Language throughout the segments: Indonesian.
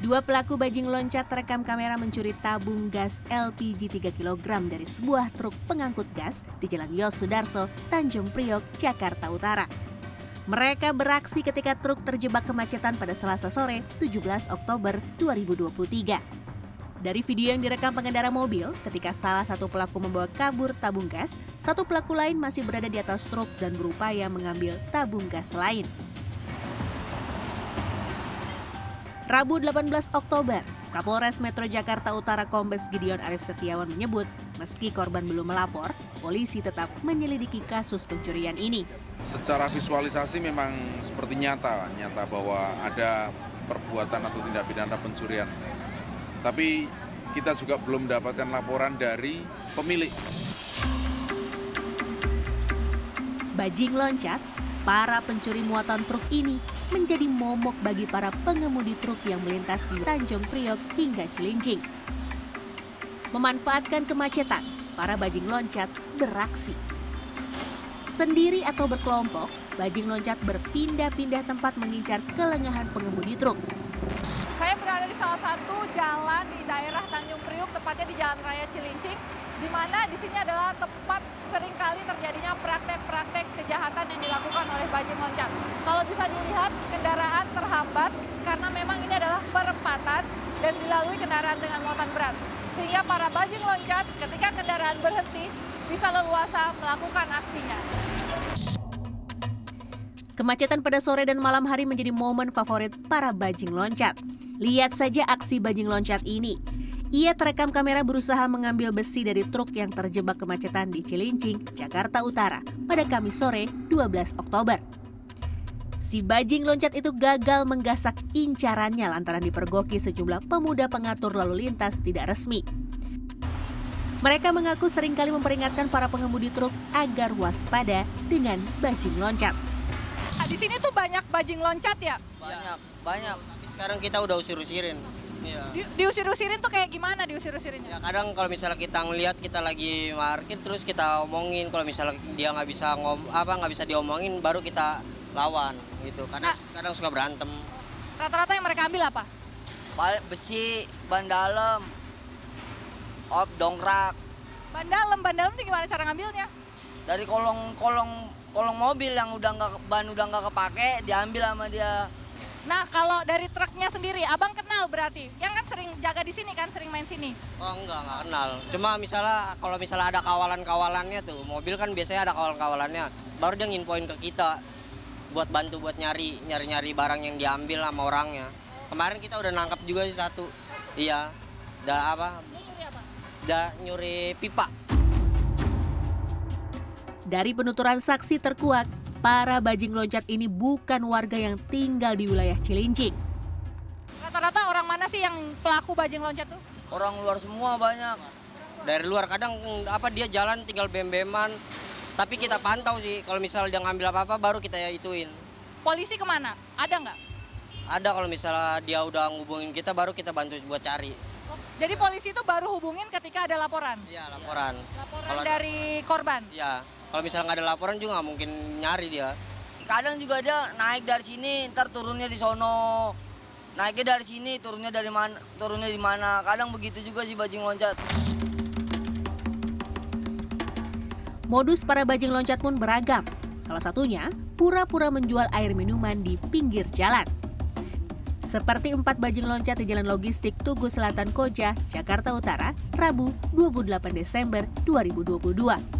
Dua pelaku bajing loncat terekam kamera mencuri tabung gas LPG 3 kg dari sebuah truk pengangkut gas di Jalan Yos Sudarso, Tanjung Priok, Jakarta Utara. Mereka beraksi ketika truk terjebak kemacetan pada Selasa sore, 17 Oktober 2023. Dari video yang direkam pengendara mobil, ketika salah satu pelaku membawa kabur tabung gas, satu pelaku lain masih berada di atas truk dan berupaya mengambil tabung gas lain. Rabu 18 Oktober, Kapolres Metro Jakarta Utara Kombes Gideon Arif Setiawan menyebut, meski korban belum melapor, polisi tetap menyelidiki kasus pencurian ini. Secara visualisasi memang seperti nyata, nyata bahwa ada perbuatan atau tindak pidana pencurian. Tapi kita juga belum mendapatkan laporan dari pemilik. Bajing loncat, para pencuri muatan truk ini menjadi momok bagi para pengemudi truk yang melintas di Tanjung Priok hingga Cilincing. Memanfaatkan kemacetan, para bajing loncat beraksi. Sendiri atau berkelompok, bajing loncat berpindah-pindah tempat mengincar kelengahan pengemudi truk. Saya berada di salah satu jalan di daerah Tanjung Priuk, tepatnya di Jalan Raya Cilincing, di mana di sini adalah tempat sering kali terjadinya yang bajing loncat. Kalau bisa dilihat, kendaraan terhambat karena memang ini adalah perempatan dan dilalui kendaraan dengan muatan berat. Sehingga para bajing loncat ketika kendaraan berhenti bisa leluasa melakukan aksinya. Kemacetan pada sore dan malam hari menjadi momen favorit para bajing loncat. Lihat saja aksi bajing loncat ini. Ia terekam kamera berusaha mengambil besi dari truk yang terjebak kemacetan di Cilincing, Jakarta Utara pada Kamis sore 12 Oktober. Si bajing loncat itu gagal menggasak incarannya lantaran dipergoki sejumlah pemuda pengatur lalu lintas tidak resmi. Mereka mengaku sering kali memperingatkan para pengemudi truk agar waspada dengan bajing loncat. Nah, di sini tuh banyak bajing loncat ya? Banyak, banyak. Tapi sekarang kita udah usir-usirin. Iya. Di, diusir-usirin tuh kayak gimana diusir-usirinnya? Ya kadang kalau misalnya kita ngelihat kita lagi parkir terus kita omongin kalau misalnya dia nggak bisa ngom apa nggak bisa diomongin baru kita lawan gitu. Karena Nah. kadang suka berantem. Rata-rata yang mereka ambil apa? Pal- Besi, ban dalam, op dongkrak Ban dalam, ban dalam tuh gimana cara ngambilnya? dari kolong kolong kolong mobil yang udah nggak ban udah nggak kepake diambil sama dia. Nah, kalau dari truknya sendiri, abang kenal berarti? Yang kan sering jaga di sini kan, sering main sini. Oh enggak, enggak kenal. Cuma misalnya kalau misalnya ada kawalan-kawalannya tuh, mobil kan biasanya ada kawalan-kawalannya. Baru dia nginfoin ke kita buat bantu buat nyari nyari-nyari barang yang diambil sama orangnya. Kemarin kita udah nangkap juga sih satu. Iya. Udah apa? Nyuri apa? Udah nyuri pipa. Dari penuturan saksi terkuak, para bajing loncat ini bukan warga yang tinggal di wilayah Cilincing. Rata-rata orang mana sih yang pelaku bajing loncat tuh? Orang luar semua banyak. Dari luar kadang apa dia jalan tinggal bem-beman. Tapi kita pantau sih kalau misalnya dia ngambil apa-apa baru kita ya ituin. Polisi ke mana? Ada nggak? Ada kalau misalnya dia udah ngubungin kita baru kita bantu buat cari. Jadi polisi itu baru hubungin ketika ada laporan? Iya laporan. Laporan Kalau- dari korban? Iya. Kalau misalnya nggak ada laporan juga nggak mungkin nyari dia. Kadang juga dia naik dari sini, ntar turunnya di sono. Naiknya dari sini, turunnya dari mana? Turunnya di mana? Kadang begitu juga sih bajing loncat. Modus para bajing loncat pun beragam. Salah satunya, pura-pura menjual air minuman di pinggir jalan. Seperti empat bajing loncat di Jalan Logistik Tugu Selatan Koja, Jakarta Utara, Rabu 28 Desember 2022.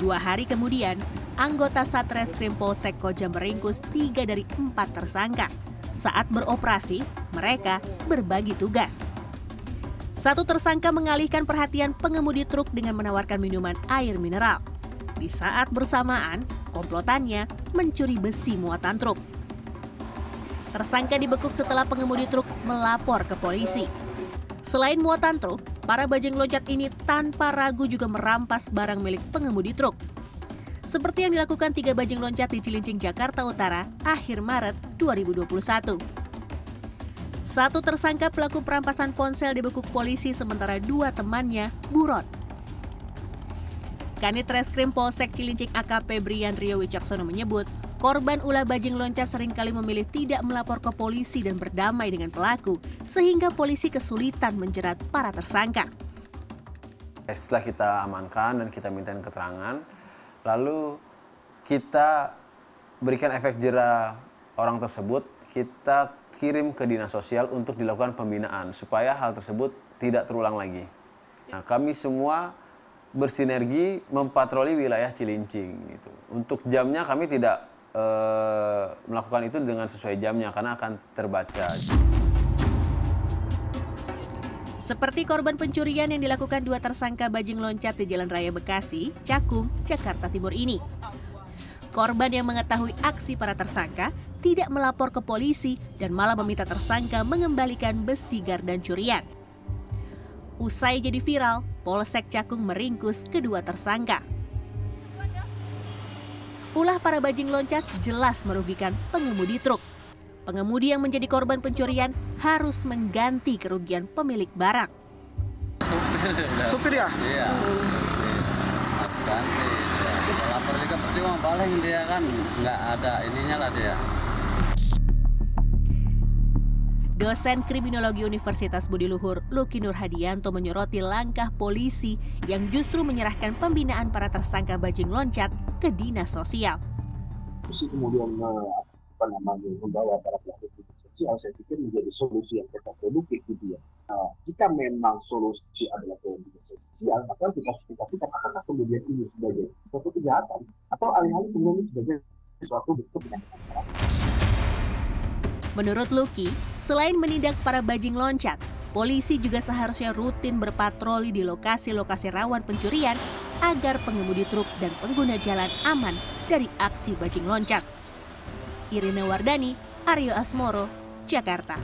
Dua hari kemudian, anggota Satreskrim Polsek Koja meringkus tiga dari empat tersangka. Saat beroperasi, mereka berbagi tugas. Satu tersangka mengalihkan perhatian pengemudi truk dengan menawarkan minuman air mineral. Di saat bersamaan, komplotannya mencuri besi muatan truk. Tersangka dibekuk setelah pengemudi truk melapor ke polisi. Selain muatan truk, para bajing loncat ini tanpa ragu juga merampas barang milik pengemudi truk. Seperti yang dilakukan tiga bajing loncat di Cilincing, Jakarta Utara akhir Maret 2021. Satu tersangka pelaku perampasan ponsel dibekuk polisi sementara dua temannya buron. Kanit Reskrim Polsek Cilincing AKP Brian Rio Wicaksono menyebut, korban ulah bajing loncat sering kali memilih tidak melapor ke polisi dan berdamai dengan pelaku, sehingga polisi kesulitan menjerat para tersangka. Setelah kita amankan dan kita minta keterangan, lalu kita berikan efek jerah orang tersebut, kita kirim ke dinas sosial untuk dilakukan pembinaan supaya hal tersebut tidak terulang lagi. Nah, kami semua bersinergi mempatroli wilayah Cilincing gitu. Untuk jamnya kami tidak e, melakukan itu dengan sesuai jamnya karena akan terbaca. Seperti korban pencurian yang dilakukan dua tersangka bajing loncat di Jalan Raya Bekasi, Cakung, Jakarta Timur ini. Korban yang mengetahui aksi para tersangka tidak melapor ke polisi dan malah meminta tersangka mengembalikan besi gardan curian. Usai jadi viral, Polsek Cakung meringkus kedua tersangka. Ulah para bajing loncat jelas merugikan pengemudi truk. Pengemudi yang menjadi korban pencurian harus mengganti kerugian pemilik barang. Supir ya? Iya. Ganti. Ya. Lapor juga percuma paling dia kan nggak ada ininya lah dia. Dosen Kriminologi Universitas Budi Luhur, Luki Nur Hadianto menyoroti langkah polisi yang justru menyerahkan pembinaan para tersangka bajing loncat ke dinas sosial. Kemudian apa namanya membawa para pelaku sosial, saya pikir menjadi solusi yang tetap produktif gitu ya. Nah, jika memang solusi adalah komunikasi sosial, maka diklasifikasikan apakah kemudian ini sebagai suatu kejahatan atau alih-alih kemudian ini sebagai suatu bentuk penyakit masyarakat. Menurut Luki, selain menindak para bajing loncat, polisi juga seharusnya rutin berpatroli di lokasi-lokasi rawan pencurian agar pengemudi truk dan pengguna jalan aman dari aksi bajing loncat. Irina Wardani, Aryo Asmoro, Jakarta.